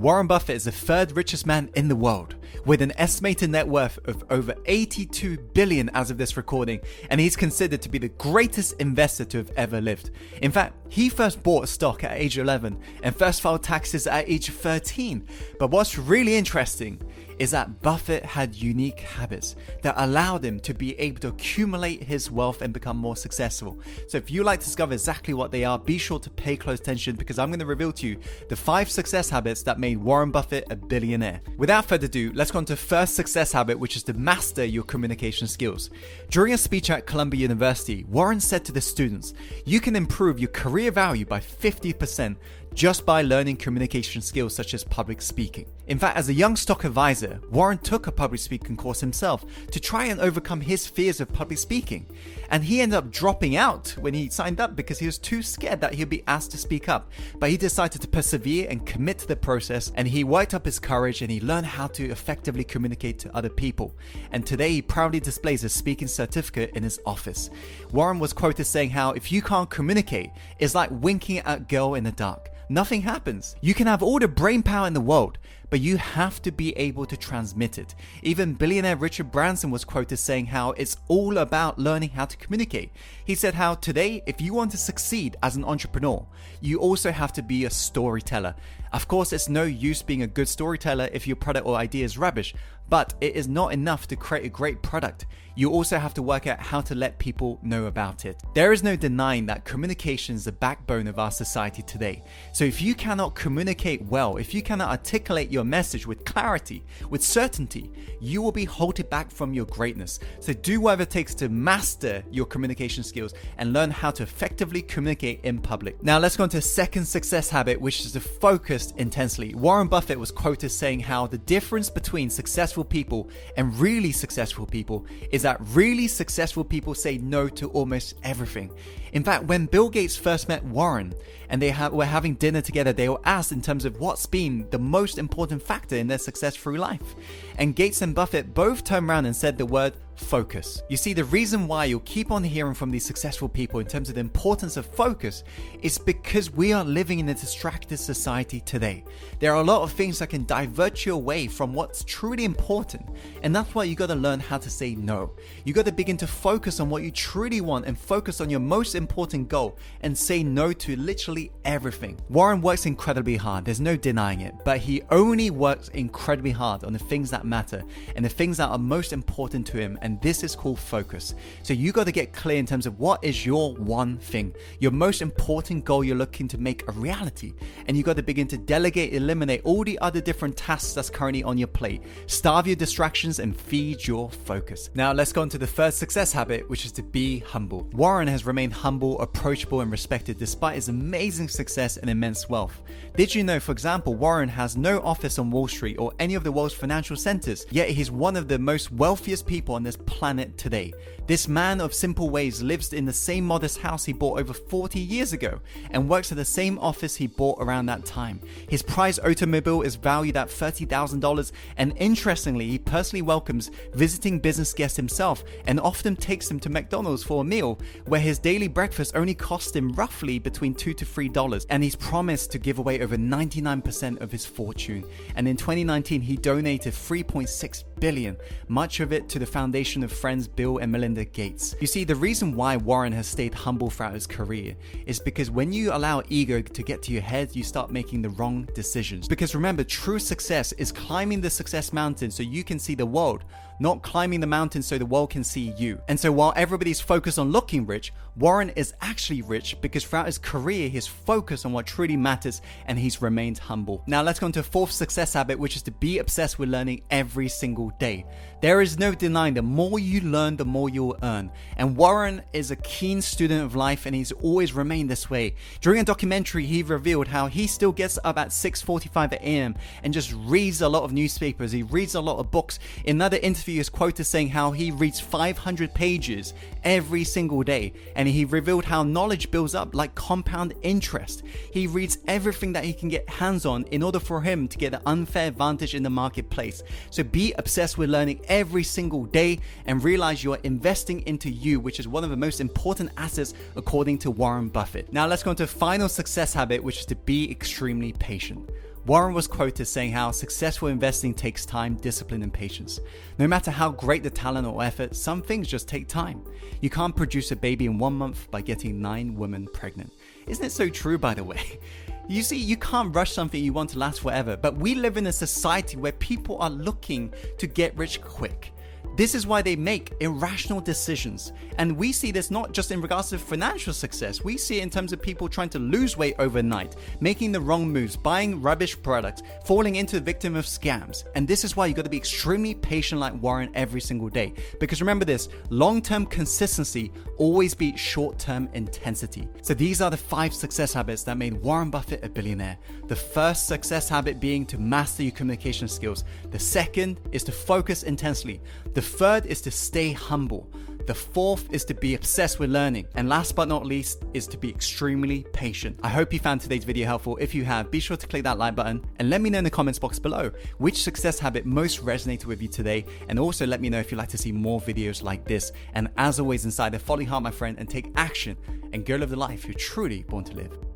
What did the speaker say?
Warren Buffett is the third richest man in the world, with an estimated net worth of over 82 billion as of this recording, and he's considered to be the greatest investor to have ever lived. In fact, he first bought a stock at age 11 and first filed taxes at age 13. But what's really interesting is that Buffett had unique habits that allowed him to be able to accumulate his wealth and become more successful. So, if you like to discover exactly what they are, be sure to pay close attention because I'm going to reveal to you the five success habits that made Warren Buffett a billionaire. Without further ado, let's go on to first success habit, which is to master your communication skills. During a speech at Columbia University, Warren said to the students, You can improve your career value by 50% just by learning communication skills such as public speaking. In fact, as a young stock advisor, Warren took a public speaking course himself to try and overcome his fears of public speaking. And he ended up dropping out when he signed up because he was too scared that he'd be asked to speak up. But he decided to persevere and commit to the process, and he worked up his courage and he learned how to effectively communicate to other people. And today he proudly displays a speaking certificate in his office. Warren was quoted saying how if you can't communicate, it's like winking at a girl in the dark nothing happens. You can have all the brain power in the world, but you have to be able to transmit it. Even billionaire Richard Branson was quoted saying how it's all about learning how to communicate. He said how today, if you want to succeed as an entrepreneur, you also have to be a storyteller. Of course, it's no use being a good storyteller if your product or idea is rubbish, but it is not enough to create a great product. You also have to work out how to let people know about it. There is no denying that communication is the backbone of our society today. So if you cannot communicate well, if you cannot articulate your message with clarity, with certainty, you will be halted back from your greatness. So do whatever it takes to master your communication skills and learn how to effectively communicate in public. Now let's go on to a second success habit, which is to focus intensely. Warren Buffett was quoted saying how the difference between successful successful people and really successful people is that really successful people say no to almost everything. In fact, when Bill Gates first met Warren and they ha- were having dinner together, they were asked in terms of what's been the most important factor in their success through life. And Gates and Buffett both turned around and said the word focus. You see, the reason why you'll keep on hearing from these successful people in terms of the importance of focus is because we are living in a distracted society today. There are a lot of things that can divert you away from what's truly important, and that's why you got to learn how to say no. You got to begin to focus on what you truly want and focus on your most important goal and say no to literally everything. Warren works incredibly hard, there's no denying it, but he only works incredibly hard on the things that matter and the things that are most important to him and and this is called focus. So you got to get clear in terms of what is your one thing, your most important goal you're looking to make a reality. And you got to begin to delegate, eliminate all the other different tasks that's currently on your plate. Starve your distractions and feed your focus. Now let's go on to the first success habit, which is to be humble. Warren has remained humble, approachable, and respected despite his amazing success and immense wealth. Did you know, for example, Warren has no office on Wall Street or any of the world's financial centers, yet he's one of the most wealthiest people on this planet today. This man of simple ways lives in the same modest house he bought over 40 years ago and works at the same office he bought around that time. His prized automobile is valued at $30,000, and interestingly, he personally welcomes visiting business guests himself and often takes them to McDonald's for a meal, where his daily breakfast only costs him roughly between 2 to $3, and he's promised to give away over 99% of his fortune. And in 2019, he donated 3.6 billion, much of it to the foundation of friends Bill and Melinda Gates. You see, the reason why Warren has stayed humble throughout his career is because when you allow ego to get to your head, you start making the wrong decisions. Because remember, true success is climbing the success mountain so you can see the world not climbing the mountain so the world can see you. And so while everybody's focused on looking rich, Warren is actually rich because throughout his career he's focused on what truly matters and he's remained humble. Now let's go into a fourth success habit, which is to be obsessed with learning every single day. There is no denying the more you learn, the more you'll earn. And Warren is a keen student of life and he's always remained this way. During a documentary, he revealed how he still gets up at 6:45 a.m. and just reads a lot of newspapers. He reads a lot of books. In another interview interview is quoted saying how he reads 500 pages every single day, and he revealed how knowledge builds up like compound interest. He reads everything that he can get hands on in order for him to get an unfair advantage in the marketplace. So be obsessed with learning every single day and realize you are investing into you, which is one of the most important assets according to Warren Buffett. Now let's go into final success habit, which is to be extremely patient. Warren was quoted saying how successful investing takes time, discipline, and patience. No matter how great the talent or effort, some things just take time. You can't produce a baby in one month by getting nine women pregnant. Isn't it so true, by the way? You see, you can't rush something you want to last forever, but we live in a society where people are looking to get rich quick. This is why they make irrational decisions. And we see this not just in regards to financial success, we see it in terms of people trying to lose weight overnight, making the wrong moves, buying rubbish products, falling into the victim of scams. And this is why you got to be extremely patient like Warren every single day. Because remember this long term consistency always beats short term intensity. So these are the five success habits that made Warren Buffett a billionaire. The first success habit being to master your communication skills, the second is to focus intensely. The third is to stay humble. The fourth is to be obsessed with learning. And last but not least is to be extremely patient. I hope you found today's video helpful. If you have, be sure to click that like button and let me know in the comments box below which success habit most resonated with you today. And also let me know if you'd like to see more videos like this. And as always, inside, the follow heart, my friend, and take action and go live the life you're truly born to live.